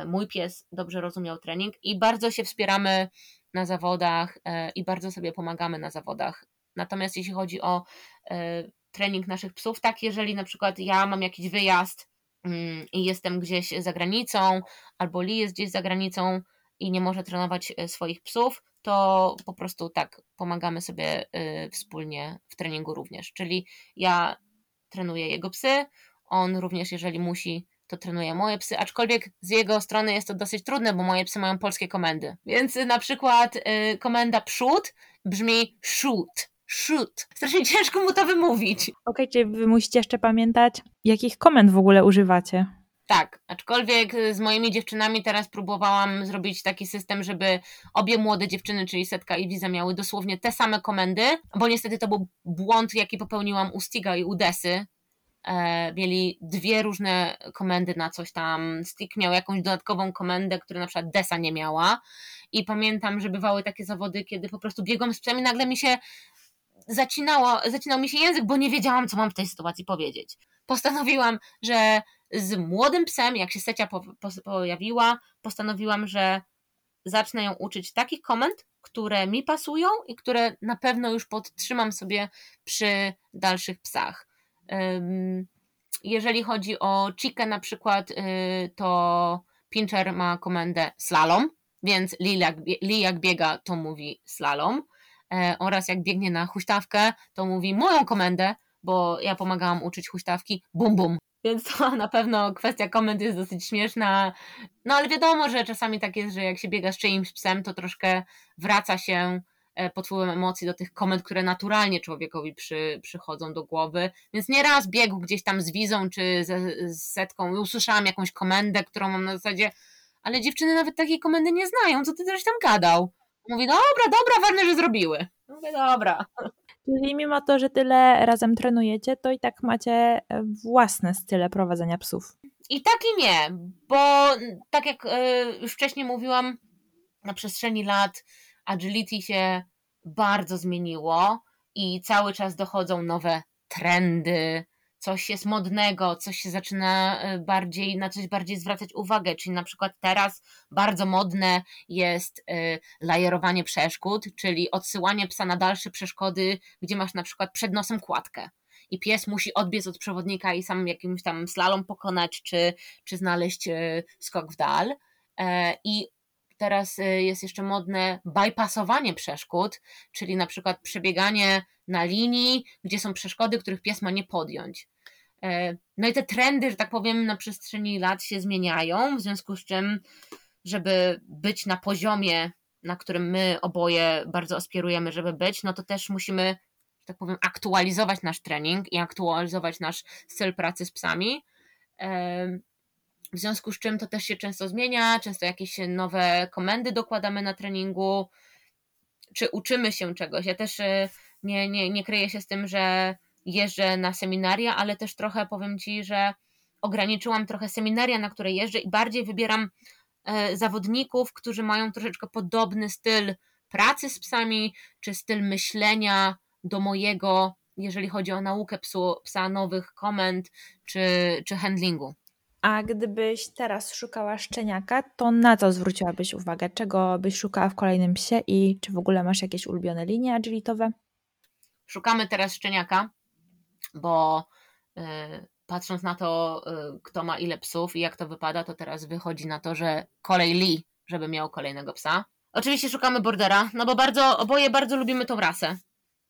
mój pies dobrze rozumiał trening i bardzo się wspieramy na zawodach e, i bardzo sobie pomagamy na zawodach. Natomiast jeśli chodzi o e, trening naszych psów, tak, jeżeli na przykład ja mam jakiś wyjazd mm, i jestem gdzieś za granicą, albo Lee jest gdzieś za granicą i nie może trenować e, swoich psów, to po prostu tak pomagamy sobie wspólnie w treningu również. Czyli ja trenuję jego psy, on również, jeżeli musi, to trenuje moje psy, aczkolwiek z jego strony jest to dosyć trudne, bo moje psy mają polskie komendy. Więc na przykład y, komenda przód brzmi shoot, shoot. Strasznie ciężko mu to wymówić. Okej, okay, czyli wy musicie jeszcze pamiętać, jakich komend w ogóle używacie. Tak, aczkolwiek z moimi dziewczynami teraz próbowałam zrobić taki system, żeby obie młode dziewczyny, czyli Setka i Wiza, miały dosłownie te same komendy, bo niestety to był błąd, jaki popełniłam u Stiga i u Desy. E, mieli dwie różne komendy na coś tam. Stick miał jakąś dodatkową komendę, której na przykład Desa nie miała. I pamiętam, że bywały takie zawody, kiedy po prostu biegłam z psem i nagle mi się zacinało, zacinał mi się język, bo nie wiedziałam, co mam w tej sytuacji powiedzieć. Postanowiłam, że z młodym psem, jak się Secia po, po, pojawiła, postanowiłam, że zacznę ją uczyć takich komend, które mi pasują i które na pewno już podtrzymam sobie przy dalszych psach. Jeżeli chodzi o Chikę na przykład, y, to Pincher ma komendę slalom, więc Lee jak, biega, to mówi slalom. E, oraz jak biegnie na huśtawkę, to mówi moją komendę, bo ja pomagałam uczyć huśtawki bum bum. Więc to na pewno kwestia komend jest dosyć śmieszna. No ale wiadomo, że czasami tak jest, że jak się biega z czyimś psem, to troszkę wraca się pod wpływem emocji do tych komend, które naturalnie człowiekowi przy, przychodzą do głowy. Więc nieraz biegł gdzieś tam z wizą czy ze, z setką i usłyszałam jakąś komendę, którą mam na zasadzie, ale dziewczyny nawet takiej komendy nie znają, co ty też tam gadał. Mówi, dobra, dobra, ważne, że zrobiły. Mówię, dobra. Czyli mimo to, że tyle razem trenujecie, to i tak macie e, własne style prowadzenia psów. I tak i nie, bo tak jak e, już wcześniej mówiłam, na przestrzeni lat agility się bardzo zmieniło i cały czas dochodzą nowe trendy, coś jest modnego, coś się zaczyna e, bardziej, na coś bardziej zwracać uwagę, czyli na przykład teraz bardzo modne jest e, lajerowanie przeszkód, czyli odsyłanie psa na dalsze przeszkody, gdzie masz na przykład przed nosem kładkę. I pies musi odbiec od przewodnika i sam jakimś tam slalom pokonać, czy, czy znaleźć e, skok w dal. I teraz jest jeszcze modne bypassowanie przeszkód, czyli na przykład przebieganie na linii, gdzie są przeszkody, których pies ma nie podjąć. E, no i te trendy, że tak powiem, na przestrzeni lat się zmieniają, w związku z czym, żeby być na poziomie, na którym my oboje bardzo aspirujemy, żeby być, no to też musimy, że tak powiem, aktualizować nasz trening i aktualizować nasz styl pracy z psami. W związku z czym to też się często zmienia, często jakieś nowe komendy dokładamy na treningu, czy uczymy się czegoś. Ja też e, nie, nie, nie kryję się z tym, że jeżdżę na seminaria, ale też trochę powiem Ci, że ograniczyłam trochę seminaria, na które jeżdżę i bardziej wybieram e, zawodników, którzy mają troszeczkę podobny styl pracy z psami, czy styl myślenia do mojego, jeżeli chodzi o naukę psu, psa nowych komend, czy, czy handlingu. A gdybyś teraz szukała szczeniaka, to na co zwróciłabyś uwagę? Czego byś szukała w kolejnym psie i czy w ogóle masz jakieś ulubione linie agilitowe? Szukamy teraz szczeniaka, bo y, patrząc na to, y, kto ma ile psów i jak to wypada, to teraz wychodzi na to, że kolej Lee, żeby miał kolejnego psa. Oczywiście szukamy bordera, no bo bardzo, oboje bardzo lubimy tą rasę.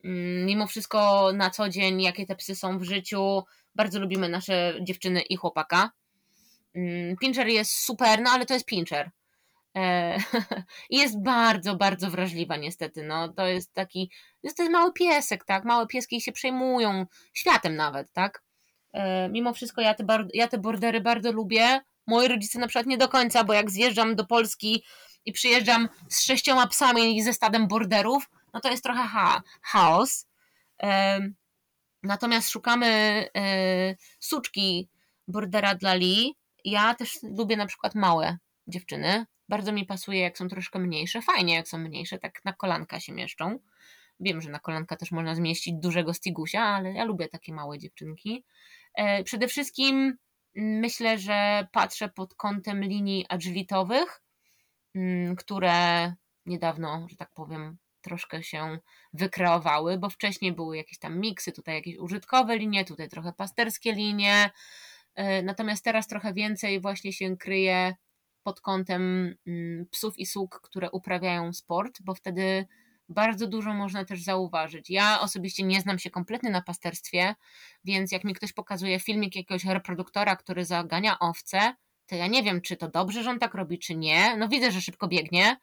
Mm, mimo wszystko na co dzień, jakie te psy są w życiu, bardzo lubimy nasze dziewczyny i chłopaka. Mm, Pinscher jest super, no ale to jest Pinscher. E, jest bardzo, bardzo wrażliwa niestety. No, to jest taki, jest to mały piesek, tak? Małe pieski się przejmują światem nawet, tak? E, mimo wszystko ja te, ja te bordery bardzo lubię. Moi rodzice na przykład nie do końca, bo jak zjeżdżam do Polski i przyjeżdżam z sześcioma psami i ze stadem borderów, no to jest trochę ha chaos. E, natomiast szukamy suczki bordera dla Lee. Ja też lubię na przykład małe dziewczyny, bardzo mi pasuje, jak są troszkę mniejsze. Fajnie, jak są mniejsze, tak na kolanka się mieszczą. Wiem, że na kolanka też można zmieścić dużego stigusia, ale ja lubię takie małe dziewczynki. E, przede wszystkim mm, myślę, że patrzę pod kątem linii agilitowych, mm, które niedawno, że tak powiem, troszkę się wykreowały, bo wcześniej były jakieś tam miksy, tutaj jakieś użytkowe linie, tutaj trochę pasterskie linie. E, natomiast teraz trochę więcej właśnie się kryje pod kątem mm, psów i sług, które uprawiają sport, bo wtedy bardzo dużo można też zauważyć. Ja osobiście nie znam się kompletnie na pasterstwie, więc jak mi ktoś pokazuje filmik jakiegoś reproduktora, który zagania owce, to ja nie wiem, czy to dobrze, że on tak robi, czy nie. No widzę, że szybko biegnie,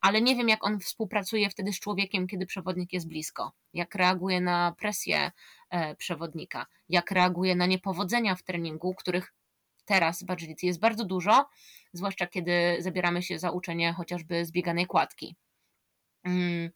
ale nie wiem, jak on współpracuje wtedy z człowiekiem, kiedy przewodnik jest blisko. Jak reaguje na presję e, przewodnika, jak reaguje na niepowodzenia w treningu, których teraz w agility jest bardzo dużo, zwłaszcza kiedy zabieramy się za uczenie chociażby zbieganej kładki. Mm,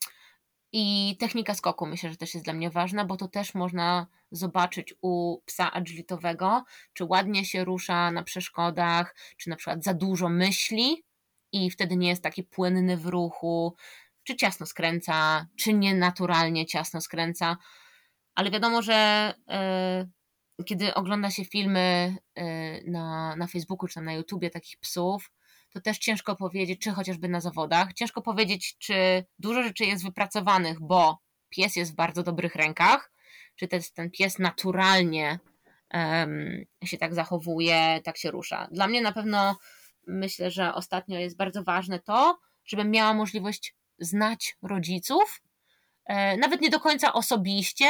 I technika skoku myślę, że też jest dla mnie ważna, bo to też można zobaczyć u psa agilitowego, czy ładnie się rusza na przeszkodach, czy na przykład za dużo myśli i wtedy nie jest taki płynny w ruchu, czy ciasno skręca, czy nienaturalnie ciasno skręca. Ale wiadomo, że yy, kiedy ogląda się filmy yy, na, na Facebooku czy na YouTubie takich psów, to też ciężko powiedzieć, czy chociażby na zawodach, ciężko powiedzieć, czy dużo rzeczy jest wypracowanych, bo pies jest w bardzo dobrych rękach, czy też ten pies naturalnie się tak zachowuje, tak się rusza. Dla mnie na pewno myślę, że ostatnio jest bardzo ważne to, żebym miała możliwość znać rodziców, e, nawet nie do końca osobiście,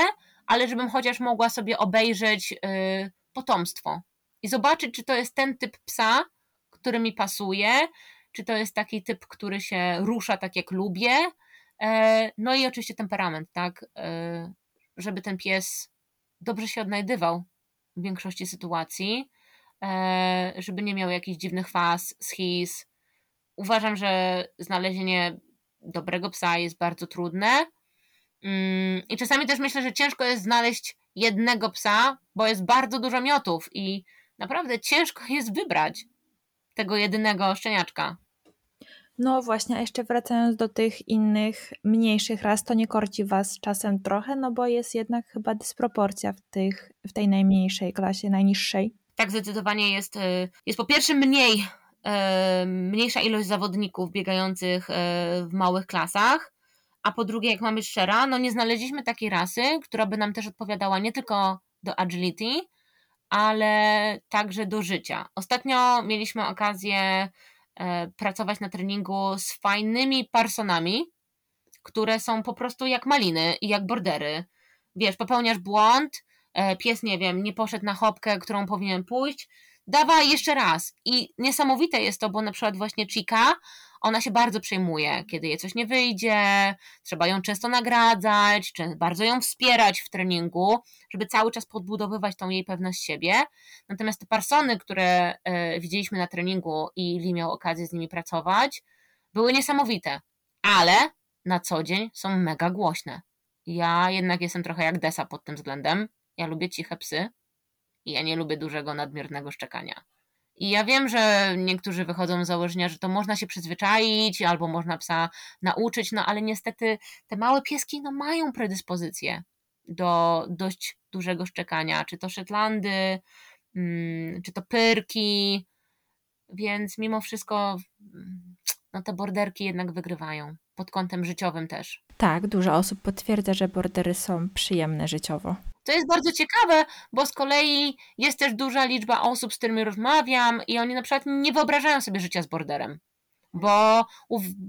ale żebym chociaż mogła sobie obejrzeć e, potomstwo i zobaczyć, czy to jest ten typ psa, który mi pasuje, czy to jest taki typ, który się rusza tak jak lubię. E, no i oczywiście temperament, tak, żeby ten pies dobrze się odnajdywał w większości sytuacji, żeby nie miał jakichś dziwnych faz, schiz. Uważam, że znalezienie dobrego psa jest bardzo trudne. Mm, I czasami też myślę, że ciężko jest znaleźć jednego psa, bo jest bardzo dużo miotów i naprawdę ciężko jest wybrać tego jedynego szczeniaczka. No właśnie, a jeszcze wracając do tych innych, mniejszych ras, to nie korci Was czasem trochę, no bo jest jednak chyba dysproporcja w, tych, w tej najmniejszej klasie, najniższej. Tak, zdecydowanie jest, y, jest po pierwsze mniej, y, mniejsza ilość zawodników biegających y, w małych klasach, a po drugie, jak mamy szczera, no nie znaleźliśmy takiej rasy, która by nam też odpowiadała nie tylko do agility, ale także do życia. Ostatnio mieliśmy okazję e, pracować na treningu z fajnymi personami, które są po prostu jak maliny i jak bordery. Wiesz, popełniasz błąd, e, pies, nie wiem, nie poszedł na chopkę, którą powinien pójść, dawaj jeszcze raz. I niesamowite jest to, bo na przykład właśnie Chica, ona się bardzo przejmuje, kiedy jej coś nie wyjdzie, trzeba ją często nagradzać, bardzo ją wspierać w treningu, żeby cały czas podbudowywać tą jej pewność siebie. Natomiast te persony, które e, widzieliśmy na treningu i Lee miał okazję z nimi pracować, były niesamowite, ale na co dzień są mega głośne. Ja jednak jestem trochę jak Desa pod tym względem. Ja lubię ciche psy i ja nie lubię dużego, nadmiernego szczekania. I ja wiem, że niektórzy wychodzą z założenia, że to można się przyzwyczaić albo można psa nauczyć, no ale niestety te małe pieski no, mają predyspozycję do dość dużego szczekania, czy to Szetlandy, mm, czy to Pyrki, więc mimo wszystko no, te borderki jednak wygrywają, pod kątem życiowym też. Tak, dużo osób potwierdza, że bordery są przyjemne życiowo. To jest bardzo ciekawe, bo z kolei jest też duża liczba osób, z którymi rozmawiam i oni na przykład nie wyobrażają sobie życia z borderem, bo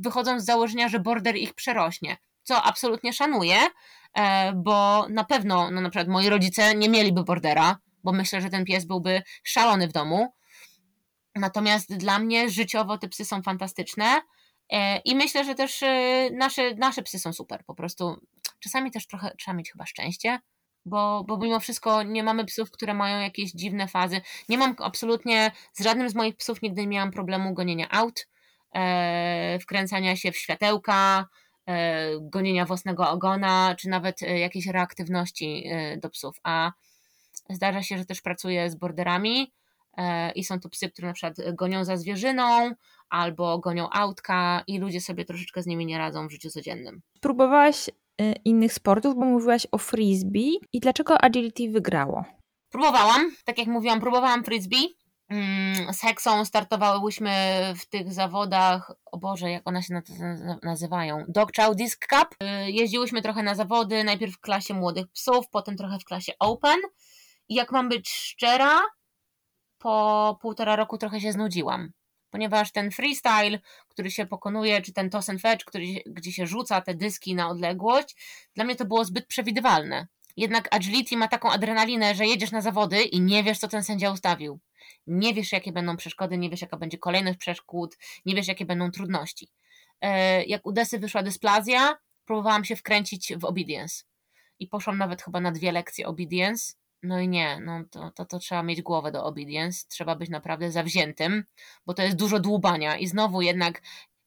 wychodzą z założenia, że border ich przerośnie, co absolutnie szanuję, e, bo na pewno, no na przykład moi rodzice nie mieliby bordera, bo myślę, że ten pies byłby szalony w domu. Natomiast dla mnie życiowo te psy są fantastyczne e, i myślę, że też e, nasze, nasze psy są super. Po prostu czasami też trochę trzeba mieć chyba szczęście, bo, bo mimo wszystko nie mamy psów, które mają jakieś dziwne fazy. Nie mam absolutnie, z żadnym z moich psów nigdy nie miałam problemu gonienia aut, e, wkręcania się w światełka, e, gonienia własnego ogona, czy nawet e, jakiejś reaktywności e, do psów. A zdarza się, że też pracuję z borderami e, i są to psy, które na przykład gonią za zwierzyną, albo gonią autka i ludzie sobie troszeczkę z nimi nie radzą w życiu codziennym. Próbowałaś innych sportów, bo mówiłaś o frisbee i dlaczego agility wygrało? Próbowałam, tak jak mówiłam, próbowałam frisbee. Mm, z Heksą startowałyśmy w tych zawodach, o Boże, jak one się nazywają? Dog Disc Cup. Y, jeździłyśmy trochę na zawody, najpierw w klasie młodych psów, potem trochę w klasie Open. I jak mam być szczera, po półtora roku trochę się znudziłam ponieważ ten freestyle, który się pokonuje, czy ten toss and fetch, który, gdzie się rzuca te dyski na odległość, dla mnie to było zbyt przewidywalne. Jednak agility ma taką adrenalinę, że jedziesz na zawody i nie wiesz, co ten sędzia ustawił. Nie wiesz, jakie będą przeszkody, nie wiesz, jaka będzie kolejność przeszkód, nie wiesz, jakie będą trudności. E, jak u Desy wyszła dysplazja, próbowałam się wkręcić w obedience. I poszłam nawet chyba na dwie lekcje obedience. No i nie, no to, to, to trzeba mieć głowę do obedience, trzeba być naprawdę zawziętym, bo to jest dużo dłubania i znowu jednak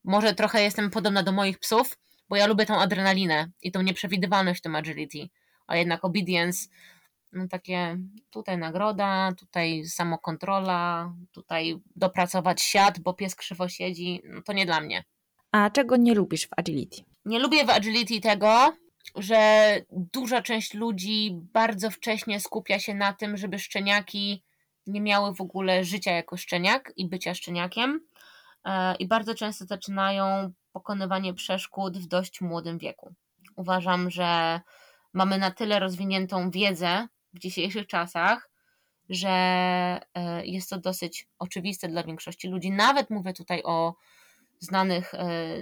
może trochę jestem podobna do moich psów, bo ja lubię tą adrenalinę i tą nieprzewidywalność w tym agility, a jednak obedience, no takie tutaj nagroda, tutaj samokontrola, tutaj dopracować siat, bo pies krzywo siedzi, no to nie dla mnie. A czego nie lubisz w agility? Nie lubię w agility tego, że duża część ludzi bardzo wcześnie skupia się na tym, żeby szczeniaki nie miały w ogóle życia jako szczeniak i bycia szczeniakiem. E, I bardzo często zaczynają pokonywanie przeszkód w dość młodym wieku. Uważam, że mamy na tyle rozwiniętą wiedzę w dzisiejszych czasach, że e, jest to dosyć oczywiste dla większości ludzi. Nawet mówię tutaj o znanych, e,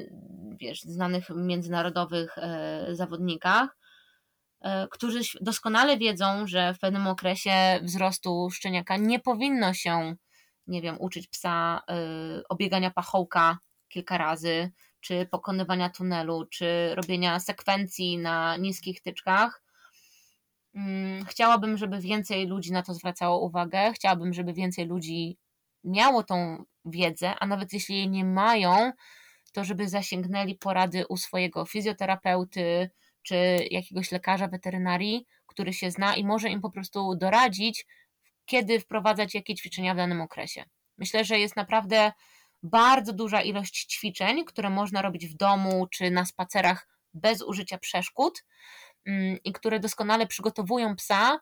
wiesz, znanych międzynarodowych e, zawodnikach, e, którzy doskonale wiedzą, że w pewnym okresie wzrostu szczeniaka nie powinno się, nie wiem, uczyć psa obiegania pachołka kilka razy, czy pokonywania tunelu, czy robienia sekwencji na niskich tyczkach. Mm, chciałabym, żeby więcej ludzi na to zwracało uwagę. Chciałabym, żeby więcej ludzi miało tą wiedzę, a nawet jeśli jej nie mają, to żeby zasięgnęli porady u swojego fizjoterapeuty czy jakiegoś lekarza weterynarii, który się zna i może im po prostu doradzić, kiedy wprowadzać jakie ćwiczenia w danym okresie. Myślę, że jest naprawdę bardzo duża ilość ćwiczeń, które można robić w domu czy na spacerach bez użycia przeszkód mm, i które doskonale przygotowują psa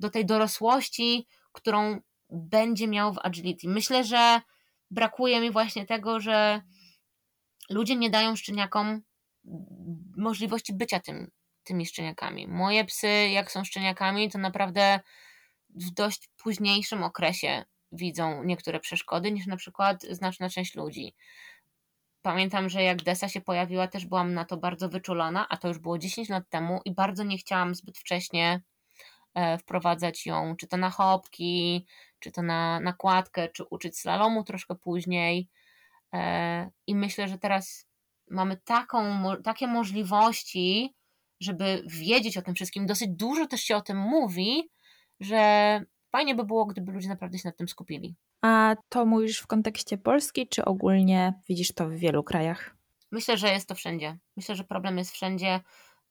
do tej dorosłości, którą będzie miał w agility. Myślę, że brakuje mi właśnie tego, że ludzie nie dają szczeniakom możliwości bycia tym, tymi szczeniakami. Moje psy, jak są szczeniakami, to naprawdę w dość późniejszym okresie widzą niektóre przeszkody niż na przykład znaczna część ludzi. Pamiętam, że jak Desa się pojawiła, też byłam na to bardzo wyczulona, a to już było 10 lat temu i bardzo nie chciałam zbyt wcześnie e, wprowadzać ją, czy to na chopki, czy to na nakładkę, czy uczyć slalomu troszkę później. E, I myślę, że teraz mamy taką, takie możliwości, żeby wiedzieć o tym wszystkim. Dosyć dużo też się o tym mówi, że fajnie by było, gdyby ludzie naprawdę się nad tym skupili. A to mówisz w kontekście Polski, czy ogólnie widzisz to w wielu krajach? Myślę, że jest to wszędzie. Myślę, że problem jest wszędzie.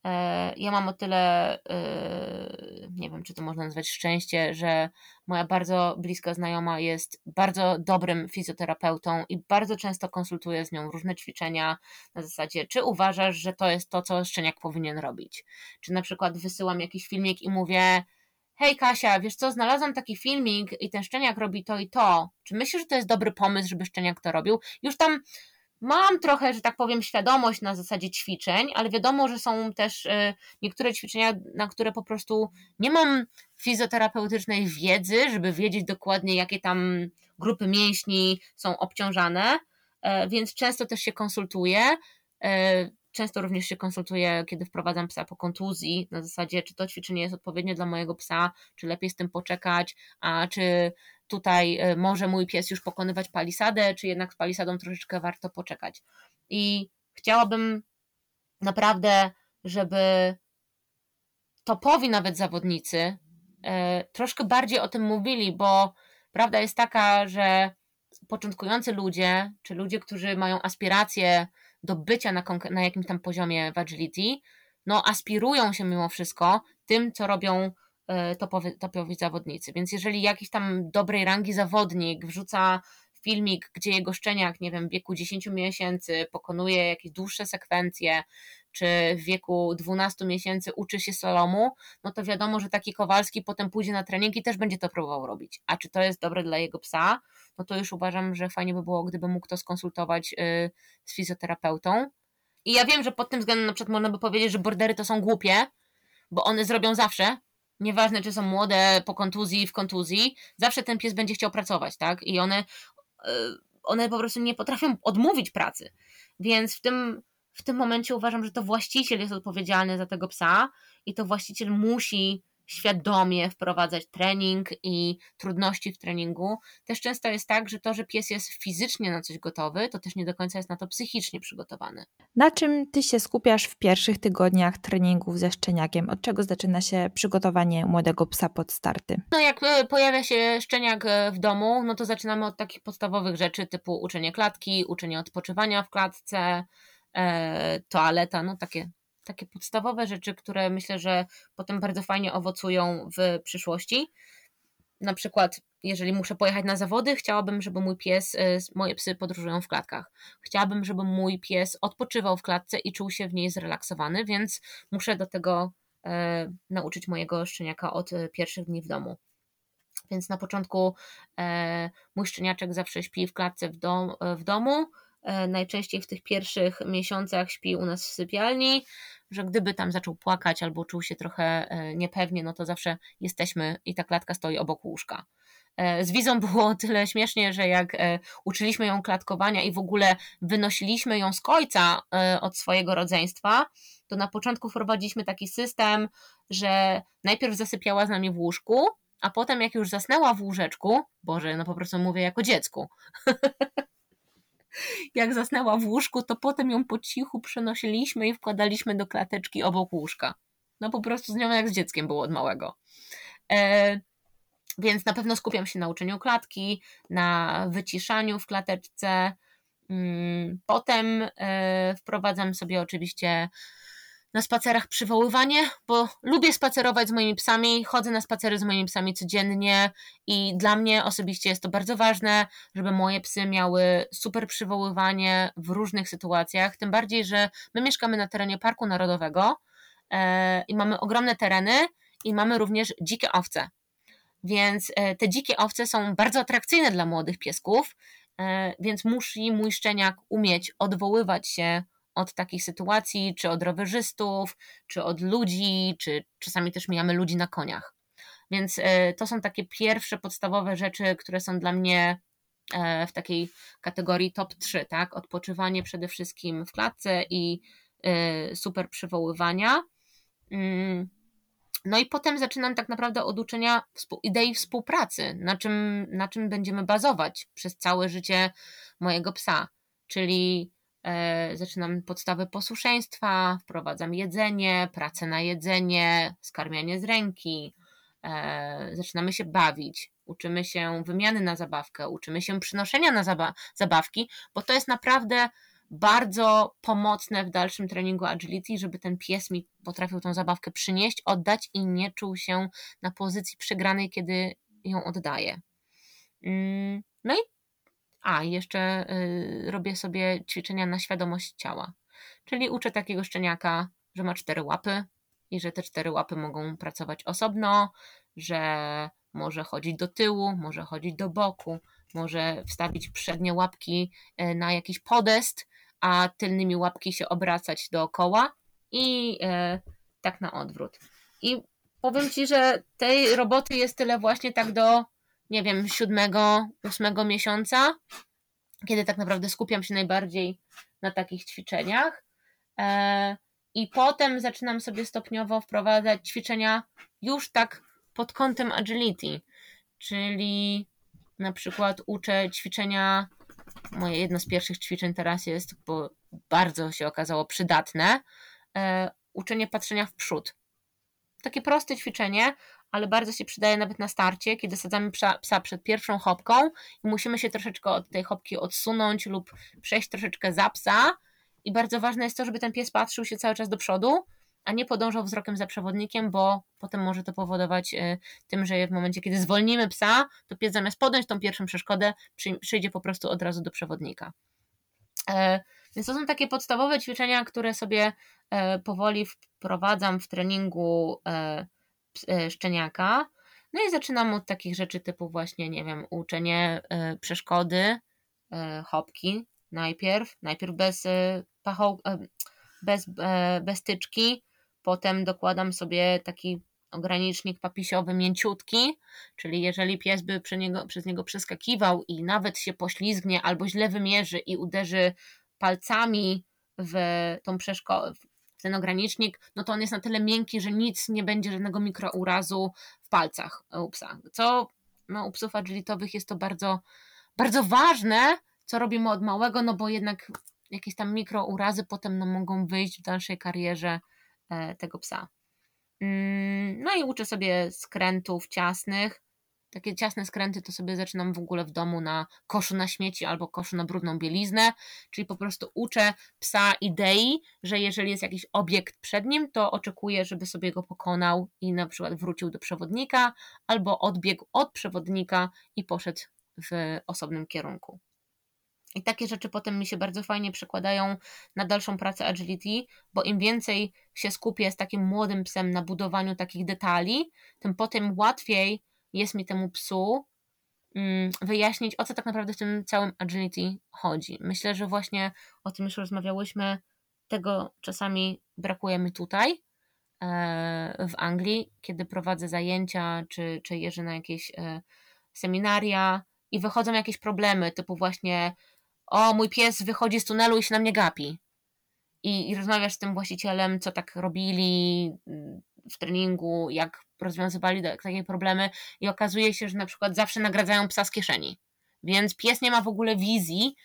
E, ja mam o tyle, e, nie wiem, czy to można nazwać szczęście, że moja bardzo bliska znajoma jest bardzo dobrym fizjoterapeutą i bardzo często konsultuję z nią różne ćwiczenia na zasadzie, czy uważasz, że to jest to, co szczeniak powinien robić. Czy na przykład wysyłam jakiś filmik i mówię, hej Kasia, wiesz co, znalazłam taki filmik i ten szczeniak robi to i to. Czy myślisz, że to jest dobry pomysł, żeby szczeniak to robił? Już tam Mam trochę, że tak powiem, świadomość na zasadzie ćwiczeń, ale wiadomo, że są też y, niektóre ćwiczenia, na które po prostu nie mam fizjoterapeutycznej wiedzy, żeby wiedzieć dokładnie, jakie tam grupy mięśni są obciążane, e, więc często też się konsultuję. Często również się konsultuję, kiedy wprowadzam psa po kontuzji, na zasadzie, czy to ćwiczenie jest odpowiednie dla mojego psa, czy lepiej z tym poczekać, a czy tutaj e, może mój pies już pokonywać palisadę, czy jednak z palisadą troszeczkę warto poczekać. I chciałabym naprawdę, żeby topowi nawet zawodnicy e, troszkę bardziej o tym mówili, bo prawda jest taka, że początkujący ludzie, czy ludzie, którzy mają aspiracje do bycia na, na jakimś tam poziomie w agility, no aspirują się mimo wszystko tym, co robią E, topowy, topowi zawodnicy. Więc jeżeli jakiś tam dobrej rangi zawodnik wrzuca filmik, gdzie jego szczeniak, nie wiem, w wieku 10 miesięcy pokonuje jakieś dłuższe sekwencje, czy w wieku 12 miesięcy uczy się slalomu, no to wiadomo, że taki Kowalski potem pójdzie na trening i też będzie to próbował robić. A czy to jest dobre dla jego psa? No to już uważam, że fajnie by było, gdyby mógł to skonsultować y, z fizjoterapeutą. I ja wiem, że pod tym względem na przykład można by powiedzieć, że bordery to są głupie, bo one zrobią zawsze, nieważne czy są młode, po kontuzji, w kontuzji, zawsze ten pies będzie chciał pracować, tak? I one, one po prostu nie potrafią odmówić pracy. Więc w tym, w tym momencie uważam, że to właściciel jest odpowiedzialny za tego psa i to właściciel musi świadomie wprowadzać trening i trudności w treningu. Też często jest tak, że to, że pies jest fizycznie na coś gotowy, to też nie do końca jest na to psychicznie przygotowany. Na czym ty się skupiasz w pierwszych tygodniach treningów ze szczeniakiem? Od czego zaczyna się przygotowanie młodego psa pod starty? No jak e, pojawia się szczeniak e, w domu, no to zaczynamy od takich podstawowych rzeczy typu uczenie klatki, uczenie odpoczywania w klatce, e, toaleta, no takie takie podstawowe rzeczy, które myślę, że potem bardzo fajnie owocują w przyszłości. Na przykład, jeżeli muszę pojechać na zawody, chciałabym, żeby mój pies, y, moje psy podróżują w klatkach. Chciałabym, żeby mój pies odpoczywał w klatce i czuł się w niej zrelaksowany, więc muszę do tego e, nauczyć mojego szczeniaka od e, pierwszych dni w domu. Więc na początku e, mój szczeniaczek zawsze śpi w klatce w, dom, w domu. E, najczęściej w tych pierwszych miesiącach śpi u nas w sypialni że gdyby tam zaczął płakać albo czuł się trochę e, niepewnie, no to zawsze jesteśmy i ta klatka stoi obok łóżka. E, z wizą było tyle śmiesznie, że jak uczyliśmy ją klatkowania i w ogóle wynosiliśmy ją z końca od swojego rodzeństwa, to na początku wprowadziliśmy taki system, że najpierw zasypiała z nami w łóżku, a potem jak już zasnęła w łóżeczku, Boże, no po prostu mówię jako dziecku, jak zasnęła w łóżku, to potem ją po cichu przenosiliśmy i wkładaliśmy do klateczki obok łóżka. No po prostu z nią jak z dzieckiem było od małego. E, więc na pewno skupiam się na uczeniu klatki, na wyciszaniu w klateczce. Mm, potem e, wprowadzam sobie oczywiście na spacerach przywoływanie, bo lubię spacerować z moimi psami, chodzę na spacery z moimi psami codziennie i dla mnie osobiście jest to bardzo ważne, żeby moje psy miały super przywoływanie w różnych sytuacjach, tym bardziej, że my mieszkamy na terenie Parku Narodowego e, i mamy ogromne tereny i mamy również dzikie owce. Więc e, te dzikie owce są bardzo atrakcyjne dla młodych piesków, e, więc musi mój szczeniak umieć odwoływać się od takich sytuacji, czy od rowerzystów, czy od ludzi, czy czasami też mijamy ludzi na koniach. Więc e, to są takie pierwsze podstawowe rzeczy, które są dla mnie e, w takiej kategorii top 3, tak? Odpoczywanie przede wszystkim w klatce i e, super przywoływania. Mm. No i potem zaczynam tak naprawdę od uczenia idei współpracy, na czym, na czym będziemy bazować przez całe życie mojego psa. Czyli zaczynam podstawy posłuszeństwa, wprowadzam jedzenie, pracę na jedzenie, skarmianie z ręki, e, zaczynamy się bawić, uczymy się wymiany na zabawkę, uczymy się przynoszenia na zabawki, bo to jest naprawdę bardzo pomocne w dalszym treningu agility, żeby ten pies mi potrafił tą zabawkę przynieść, oddać i nie czuł się na pozycji przegranej, kiedy ją oddaje. Mm, no i a, jeszcze y, robię sobie ćwiczenia na świadomość ciała. Czyli uczę takiego szczeniaka, że ma cztery łapy i że te cztery łapy mogą pracować osobno, że może chodzić do tyłu, może chodzić do boku, może wstawić przednie łapki y, na jakiś podest, a tylnymi łapki się obracać dookoła i y, tak na odwrót. I powiem Ci, że tej roboty jest tyle właśnie tak do nie wiem, siódmego, ósmego miesiąca, kiedy tak naprawdę skupiam się najbardziej na takich ćwiczeniach. E, I potem zaczynam sobie stopniowo wprowadzać ćwiczenia już tak pod kątem agility, czyli na przykład uczę ćwiczenia. Moje jedno z pierwszych ćwiczeń teraz jest, bo bardzo się okazało przydatne, e, uczenie patrzenia w przód. Takie proste ćwiczenie, ale bardzo się przydaje nawet na starcie, kiedy sadzamy psa, przed pierwszą hopką i musimy się troszeczkę od tej hopki odsunąć lub przejść troszeczkę za psa. I bardzo ważne jest to, żeby ten pies patrzył się cały czas do przodu, a nie podążał wzrokiem za przewodnikiem, bo potem może to powodować y, tym, że w momencie, kiedy zwolnimy psa, to pies zamiast podjąć tą pierwszą przeszkodę, przyjdzie po prostu od razu do przewodnika. E, więc to są takie podstawowe ćwiczenia, które sobie e, powoli wprowadzam w treningu e, E, szczeniaka. No i zaczynam od takich rzeczy typu właśnie, nie wiem, uczenie e, przeszkody, e, hopki najpierw, najpierw bez pachoł, bez, bez tyczki, potem dokładam sobie taki ogranicznik papisiowy mięciutki, czyli jeżeli pies by przez niego, przez niego przeskakiwał i nawet się poślizgnie albo źle wymierzy i uderzy palcami w tą przeszkodę, ten ogranicznik, no to on jest na tyle miękki, że nic nie będzie żadnego mikrourazu w palcach u psa. Co no, u psów agilitowych jest to bardzo, bardzo ważne, co robimy od małego, no bo jednak jakieś tam mikrourazy potem no, mogą wyjść w dalszej karierze e, tego psa. Mm, no i uczę sobie skrętów ciasnych. Takie ciasne skręty to sobie zaczynam w ogóle w domu na koszu na śmieci albo koszu na brudną bieliznę, czyli po prostu uczę psa idei, że jeżeli jest jakiś obiekt przed nim, to oczekuję, żeby sobie go pokonał i na przykład wrócił do przewodnika, albo odbiegł od przewodnika i poszedł w osobnym kierunku. I takie rzeczy potem mi się bardzo fajnie przekładają na dalszą pracę agility, bo im więcej się skupię z takim młodym psem na budowaniu takich detali, tym potem łatwiej jest mi temu psu mm, wyjaśnić, o co tak naprawdę w tym całym agility chodzi. Myślę, że właśnie o tym już rozmawiałyśmy, tego czasami brakuje mi tutaj e, w Anglii, kiedy prowadzę zajęcia, czy, czy jeżdżę na jakieś e, seminaria i wychodzą jakieś problemy, typu właśnie o, mój pies wychodzi z tunelu i się na mnie gapi. I, i rozmawiasz z tym właścicielem, co tak robili mm, w treningu, jak rozwiązywali takie problemy i okazuje się, że na przykład zawsze nagradzają psa z kieszeni. Więc pies nie ma w ogóle wizji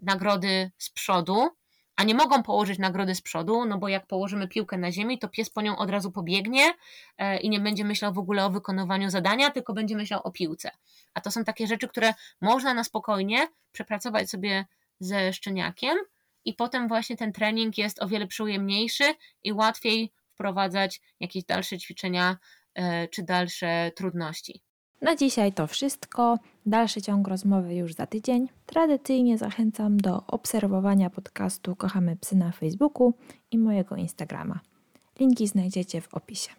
nagrody z przodu, a nie mogą położyć nagrody z przodu, no bo jak położymy piłkę na ziemi, to pies po nią od razu pobiegnie e, i nie będzie myślał w ogóle o wykonywaniu zadania, tylko będzie myślał o piłce. A to są takie rzeczy, które można na spokojnie przepracować sobie ze szczeniakiem i potem właśnie ten trening jest o wiele przyjemniejszy i łatwiej wprowadzać jakieś dalsze ćwiczenia czy dalsze trudności. Na dzisiaj to wszystko. Dalszy ciąg rozmowy już za tydzień. Tradycyjnie zachęcam do obserwowania podcastu Kochamy Psy na Facebooku i mojego Instagrama. Linki znajdziecie w opisie.